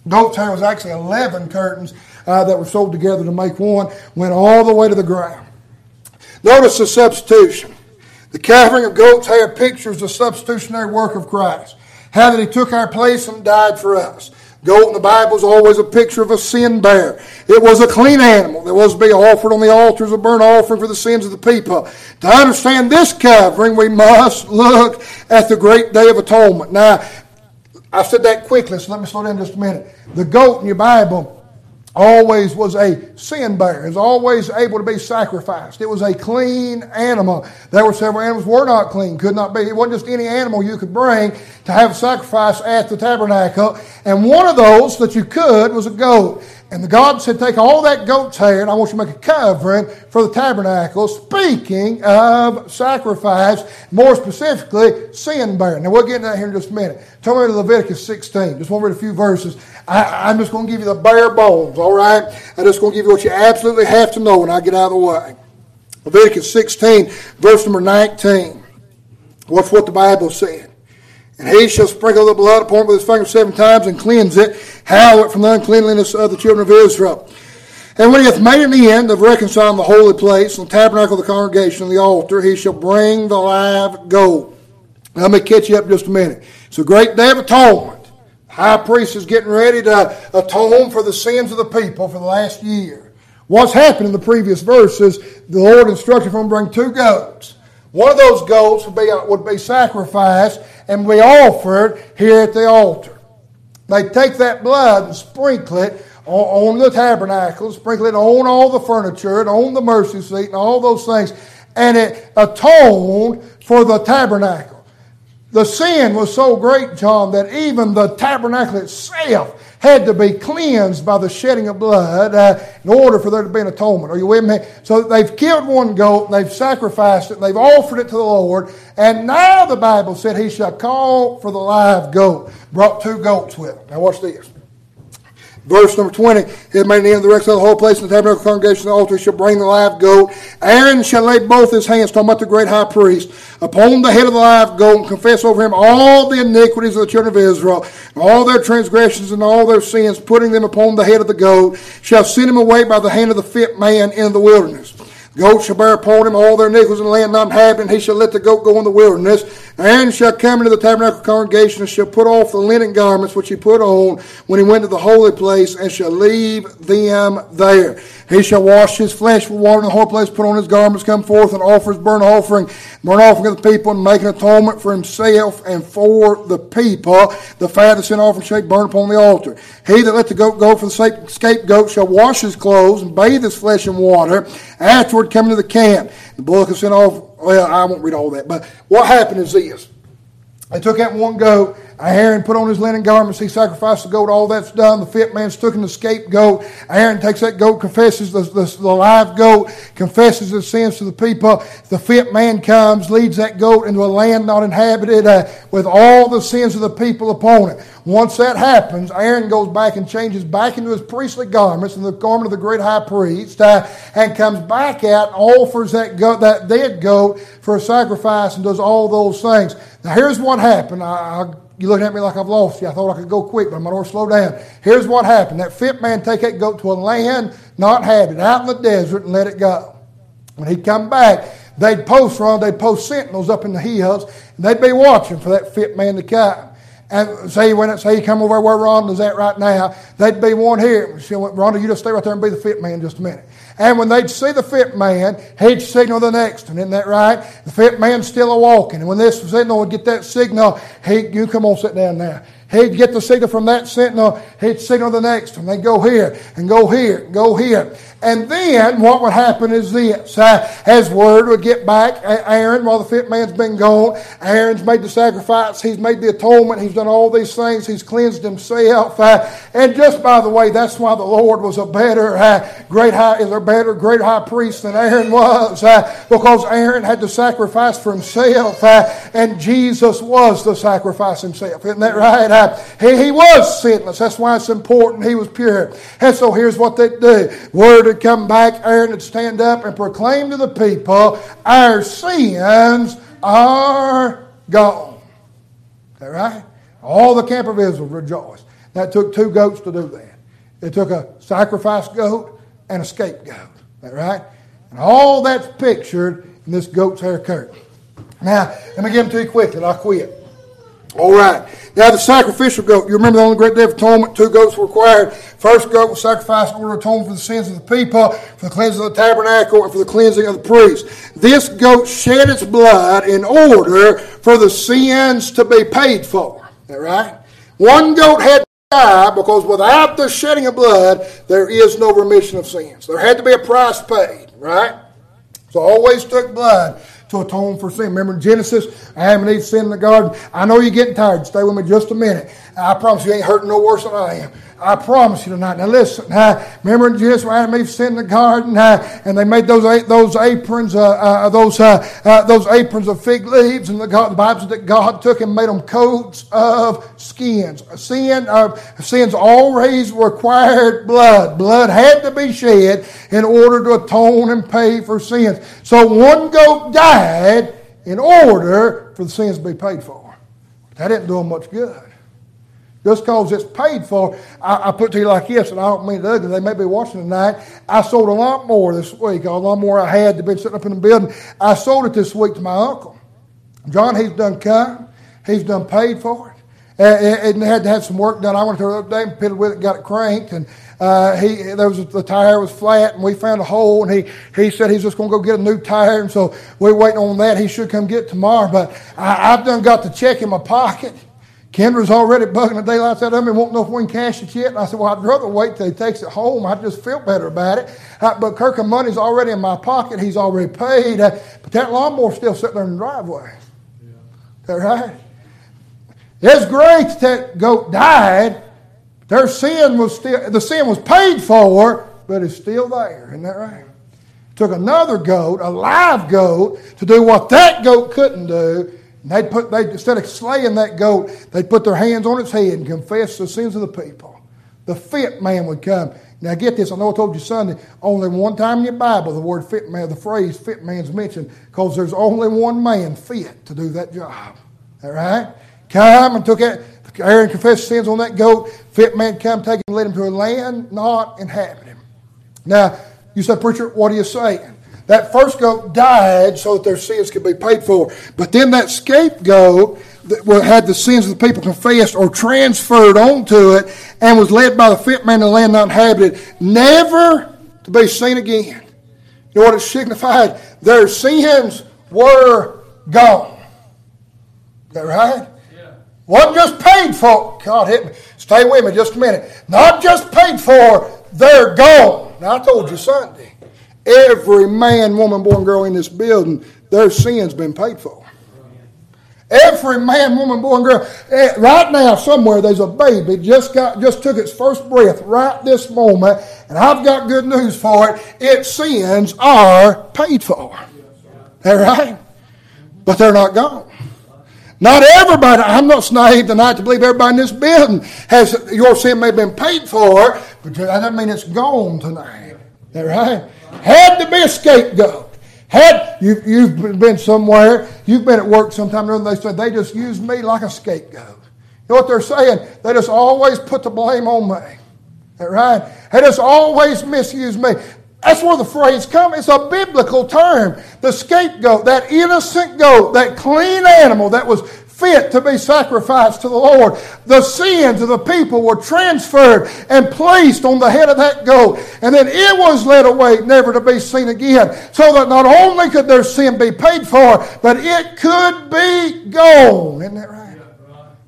Goat's hair was actually 11 curtains uh, that were sewed together to make one, went all the way to the ground. Notice the substitution. The covering of goat's hair pictures the substitutionary work of Christ. How that he took our place and died for us. Goat in the Bible is always a picture of a sin bear. It was a clean animal that was to be offered on the altar as a burnt offering for the sins of the people. To understand this covering, we must look at the great day of atonement. Now, I said that quickly, so let me slow down just a minute. The goat in your Bible always was a sin bearer, is always able to be sacrificed. It was a clean animal. There were several animals were not clean, could not be. It wasn't just any animal you could bring to have a sacrifice at the tabernacle. And one of those that you could was a goat. And the God said, Take all that goat's hair, and I want you to make a covering for the tabernacle. Speaking of sacrifice, more specifically, sin bearing. Now, we'll get into that here in just a minute. Turn me to Leviticus 16. Just want to read a few verses. I, am just going to give you the bare bones, all right? I'm just going to give you what you absolutely have to know when I get out of the way. Leviticus 16, verse number 19. What's what the Bible said? And he shall sprinkle the blood upon it with his finger seven times and cleanse it, hallow it from the uncleanliness of the children of Israel. And when he hath made an end of reconciling the holy place, and the tabernacle of the congregation, and the altar, he shall bring the live goat. Now, let me catch you up just a minute. It's a great day of atonement. The high priest is getting ready to atone for the sins of the people for the last year. What's happened in the previous verses, the Lord instructed him to bring two goats. One of those goats would be, uh, would be sacrificed and be offered here at the altar. They take that blood and sprinkle it on, on the tabernacle, sprinkle it on all the furniture and on the mercy seat and all those things, and it atoned for the tabernacle. The sin was so great, John, that even the tabernacle itself had to be cleansed by the shedding of blood uh, in order for there to be an atonement. Are you with me? So they've killed one goat, they've sacrificed it, they've offered it to the Lord, and now the Bible said he shall call for the live goat. Brought two goats with him. Now watch this. Verse number 20, He made the end of the reconcile the whole place in the tabernacle congregation the altar shall bring the live goat. Aaron shall lay both his hands, talking about the great high priest, upon the head of the live goat and confess over him all the iniquities of the children of Israel, all their transgressions and all their sins, putting them upon the head of the goat, shall send him away by the hand of the fit man in the wilderness. Goat shall bear upon him all their nickels, in the land not inhabited, and he shall let the goat go in the wilderness. and shall come into the tabernacle congregation and shall put off the linen garments which he put on when he went to the holy place, and shall leave them there. He shall wash his flesh with water in the holy place, put on his garments, come forth and offer his burnt offering, burnt offering of the people, and make an atonement for himself and for the people. The fat of the sin offering shall burn upon the altar. He that let the goat go for the scapegoat shall wash his clothes and bathe his flesh in water. Afterward coming to the camp. The bullock is sent off. Well, I won't read all that, but what happened is this. They took out one goat. Aaron put on his linen garments. He sacrificed the goat. All that's done. The fit man's took in the scapegoat. Aaron takes that goat, confesses the, the, the, live goat, confesses his sins to the people. The fit man comes, leads that goat into a land not inhabited uh, with all the sins of the people upon it. Once that happens, Aaron goes back and changes back into his priestly garments and the garment of the great high priest uh, and comes back out and offers that, goat, that dead goat for a sacrifice and does all those things. Now, here's what happened. I, I, you looking at me like I've lost you. I thought I could go quick, but I'm going to slow down. Here's what happened. That fit man take that goat to a land not had it, out in the desert, and let it go. When he'd come back, they'd post around, they'd post sentinels up in the hills, and they'd be watching for that fit man to come. And say when say he come over where Rhonda's at right now, they'd be one here. She went, Rhonda, you just stay right there and be the fit man just a minute. And when they'd see the fit man, he'd signal the next one. Isn't that right? The fit man's still a walking. And when this signal would get that signal, he you come on, sit down now. He'd get the signal from that sentinel. He'd signal the next one. They'd go here and go here and go here. And then what would happen is this. Uh, as word would get back, Aaron, while the fit man's been gone, Aaron's made the sacrifice, he's made the atonement, he's done all these things, he's cleansed himself. Uh, and just by the way, that's why the Lord was a better, uh, great high, is a better, great high priest than Aaron was, uh, because Aaron had to sacrifice for himself, uh, and Jesus was the sacrifice himself. Isn't that right? Uh, he, he was sinless. That's why it's important. He was pure. And so here's what they do. Word would come back, Aaron would stand up and proclaim to the people, Our sins are gone. Is that right? All the camp of Israel rejoiced. That took two goats to do that. It took a sacrifice goat and a scapegoat. Is that right? And all that's pictured in this goat's hair curtain. Now, let me give them to you quickly I'll quit. All right. Now the sacrificial goat. You remember the only great day of atonement, two goats were required. First goat was sacrificed in order to atone for the sins of the people, for the cleansing of the tabernacle, and for the cleansing of the priest. This goat shed its blood in order for the sins to be paid for. That right? One goat had to die because without the shedding of blood, there is no remission of sins. There had to be a price paid, right? So always took blood to atone for sin. Remember Genesis, Adam and Eve sinned in the garden. I know you're getting tired. Stay with me just a minute. I promise you ain't hurting no worse than I am. I promise you tonight. Now listen. Uh, remember Genesis when Adam and Eve sinned in the garden, uh, and they made those those aprons, uh, uh those uh, uh, those aprons of fig leaves, and the, God, the Bible says that God took and made them coats of skins. Sin, sins always required blood. Blood had to be shed in order to atone and pay for sins. So one goat died in order for the sins to be paid for. That didn't do them much good. Just because it's paid for, I, I, put to you like this, and I don't mean it ugly. They may be watching tonight. I sold a lot more this week. A lot more I had to be sitting up in the building. I sold it this week to my uncle. John, he's done come. He's done paid for it. And, and had to have some work done. I went to the other day and piddled with it, got it cranked, and uh, he there was the tire was flat, and we found a hole, and he he said he's just going to go get a new tire, and so we're waiting on that. He should come get it tomorrow, but I, I've done got the check in my pocket. Kendra's already bugging the daylights out of me, won't know if we can cash it yet. And I said, Well, I'd rather wait till he takes it home. I just feel better about it. Uh, but Kirkham money's already in my pocket. He's already paid. Uh, but that lawnmower's still sitting there in the driveway. Yeah. Is that right? It's great that goat died. Their sin was still, the sin was paid for, but it's still there. Isn't that right? Took another goat, a live goat, to do what that goat couldn't do and they'd put, they instead of slaying that goat, they'd put their hands on its head and confess the sins of the people. The fit man would come. Now get this, I know I told you Sunday, only one time in your Bible the word fit man, the phrase fit man's mentioned, because there's only one man fit to do that job. All right? Come and took it, Aaron confessed sins on that goat. Fit man come, take him, lead him to a land not inhabited. Now, you said, Preacher, what are you saying? That first goat died so that their sins could be paid for. But then that scapegoat that had the sins of the people confessed or transferred onto it and was led by the fit man in the land not inhabited, never to be seen again. You know what it signified? Their sins were gone. Is that right? Yeah. Wasn't just paid for. God hit me. Stay with me just a minute. Not just paid for, they're gone. Now I told you Sunday. Every man, woman, boy, and girl in this building, their sin's been paid for. Every man, woman, boy, and girl. Eh, right now, somewhere there's a baby just got just took its first breath right this moment, and I've got good news for it. Its sins are paid for. All right, but they're not gone. Not everybody. I'm not naive tonight to believe everybody in this building has your sin may have been paid for, but that doesn't mean it's gone tonight. All right. Had to be a scapegoat. Had you, you've been somewhere, you've been at work sometime, and they said they just used me like a scapegoat. You know what they're saying? They just always put the blame on me. That right? They just always misuse me. That's where the phrase comes. It's a biblical term. The scapegoat, that innocent goat, that clean animal that was fit to be sacrificed to the Lord. The sins of the people were transferred and placed on the head of that goat. And then it was led away, never to be seen again. So that not only could their sin be paid for, but it could be gone. Isn't that right?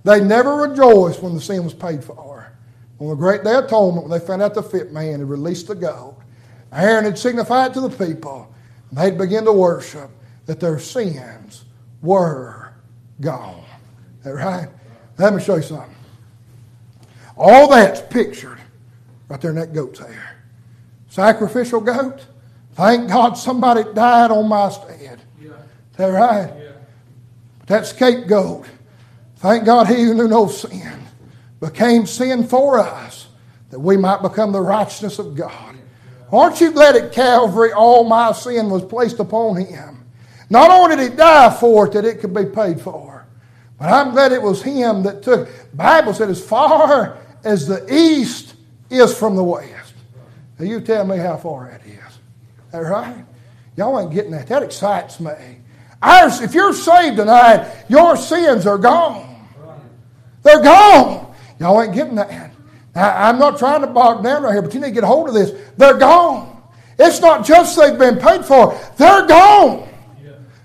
They never rejoiced when the sin was paid for. On the great day of atonement, when they found out the fit man had released the goat, Aaron had signified to the people. And they'd begin to worship that their sins were gone. Right? Let me show you something. All that's pictured right there in that goat's hair. Sacrificial goat. Thank God somebody died on my stead. Yeah. Is that right? Yeah. That scapegoat. Thank God he who knew no sin became sin for us that we might become the righteousness of God. Aren't you glad at Calvary all my sin was placed upon him? Not only did he die for it that it could be paid for, but I'm glad it was him that took. Bible said as far as the east is from the west. Now you tell me how far that is. That right? Y'all ain't getting that. That excites me. Ours, if you're saved tonight, your sins are gone. They're gone. Y'all ain't getting that. Now, I'm not trying to bog down right here, but you need to get hold of this. They're gone. It's not just they've been paid for, they're gone.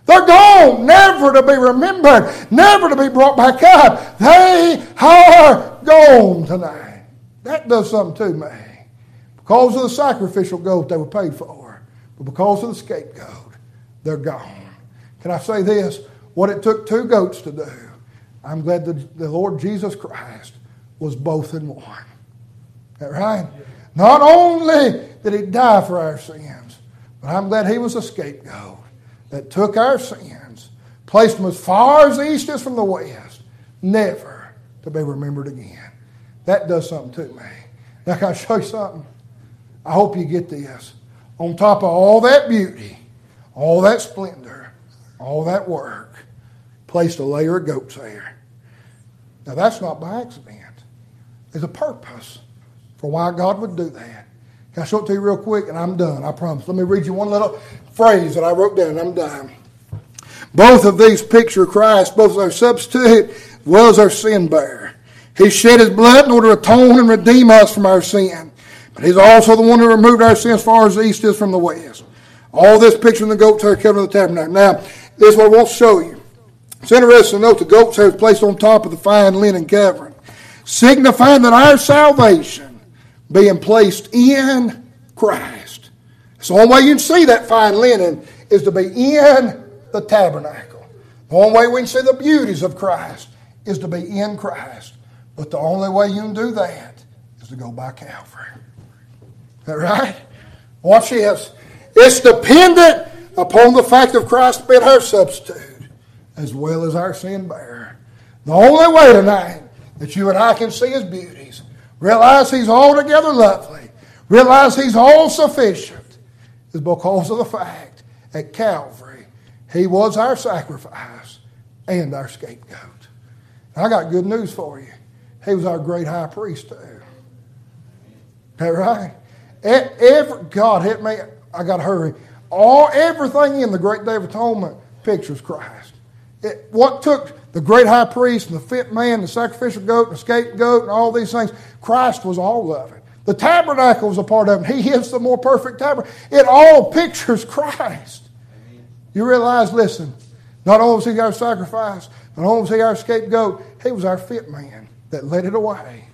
They're gone, never to be remembered, never to be brought back up. They are gone tonight. That does something to me. Because of the sacrificial goat they were paid for, but because of the scapegoat, they're gone. Can I say this? What it took two goats to do, I'm glad that the Lord Jesus Christ was both in one. Is that right? Not only did he die for our sins, but I'm glad he was a scapegoat that took our sins, placed them as far as the east is from the west, never to be remembered again. That does something to me. Now, can I show you something? I hope you get this. On top of all that beauty, all that splendor, all that work, placed a layer of goat's hair. Now, that's not by accident. There's a purpose for why God would do that. Can I show it to you real quick? And I'm done, I promise. Let me read you one little phrase that I wrote down, and I'm done. Both of these picture Christ, both our substitute was our sin bearer. He shed his blood in order to atone and redeem us from our sin. But he's also the one who removed our sins far as the east is from the west. All this picture in the goat's hair covering the tabernacle. Now, this is what I want to show you. It's interesting to note the goat's hair is placed on top of the fine linen covering, signifying that our salvation being placed in Christ. So the only way you can see that fine linen is to be in the tabernacle. The only way we can see the beauties of Christ is to be in Christ. But the only way you can do that is to go by Calvary. Is that right? Watch this. It's dependent upon the fact of Christ being our substitute as well as our sin bearer. The only way tonight that you and I can see his beauties, realize he's altogether lovely, realize he's all sufficient, is because of the fact at Calvary he was our sacrifice and our scapegoat. I got good news for you. He was our great high priest too. Is that right? Every, God hit me. I got to hurry. All everything in the Great Day of Atonement pictures Christ. It, what took the great high priest and the fit man, the sacrificial goat, and the scapegoat, and all these things, Christ was all of it. The tabernacle was a part of it. He is the more perfect tabernacle. It all pictures Christ. You realize, listen, not only was he our sacrifice, not only was he our scapegoat, he was our fit man that led it away.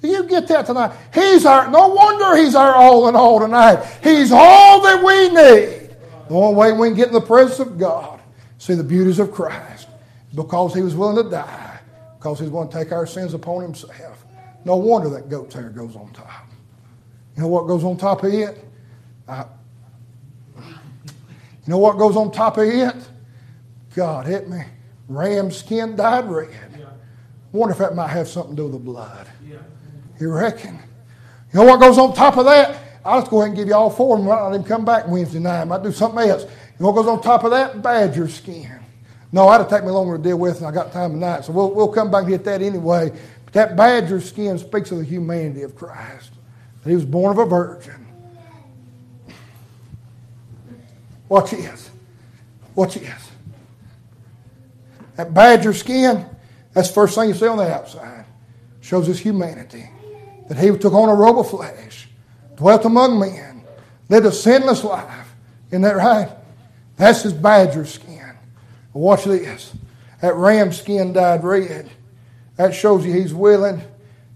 Do you get that tonight? He's our, no wonder he's our all in all tonight. He's all that we need. The only way we can get in the presence of God, see the beauties of Christ, because he was willing to die, because he's going to take our sins upon himself. No wonder that goat's hair goes on top. You know what goes on top of it? Uh, you know what goes on top of it? God hit me. Ram skin dyed red. Yeah. Wonder if that might have something to do with the blood. Yeah. You reckon? You know what goes on top of that? I'll just go ahead and give you all four and let him come back Wednesday night. I might do something else. You know what goes on top of that? Badger skin. No, that'd take me longer to deal with, and I got time tonight. So we'll, we'll come back and hit that anyway. But that badger skin speaks of the humanity of Christ. That he was born of a virgin. Watch this. Watch this. That badger skin, that's the first thing you see on the outside. Shows his humanity. That he took on a robe of flesh, dwelt among men, lived a sinless life. Isn't that right? That's his badger skin. Watch this. That ram skin dyed red. That shows you he's willing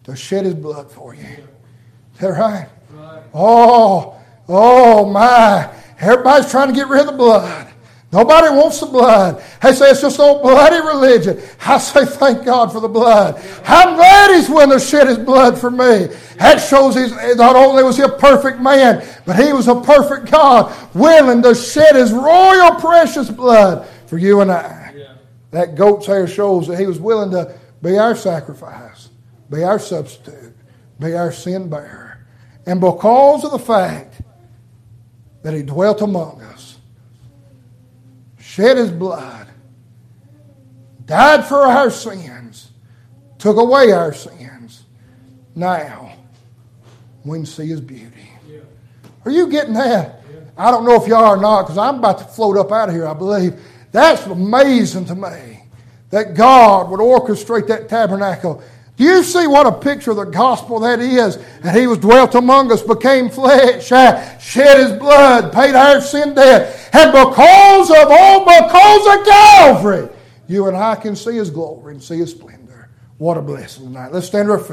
to shed his blood for you. Is that right? right. Oh, Oh my. Everybody's trying to get rid of the blood. Nobody wants the blood. They say it's just old bloody religion. I say thank God for the blood. I'm glad He's willing to shed His blood for me. That shows He's not only was He a perfect man, but He was a perfect God, willing to shed His royal precious blood for you and I. Yeah. That goat's hair shows that He was willing to be our sacrifice, be our substitute, be our sin bearer. And because of the fact that He dwelt among us, shed his blood, died for our sins, took away our sins. Now, we can see his beauty. Yeah. Are you getting that? Yeah. I don't know if you are or not because I'm about to float up out of here, I believe. That's amazing to me that God would orchestrate that tabernacle do you see what a picture of the gospel that is? And he was dwelt among us, became flesh, uh, shed his blood, paid our sin debt. And because of all, because of Calvary, you and I can see his glory and see his splendor. What a blessing tonight. Let's stand to our feet.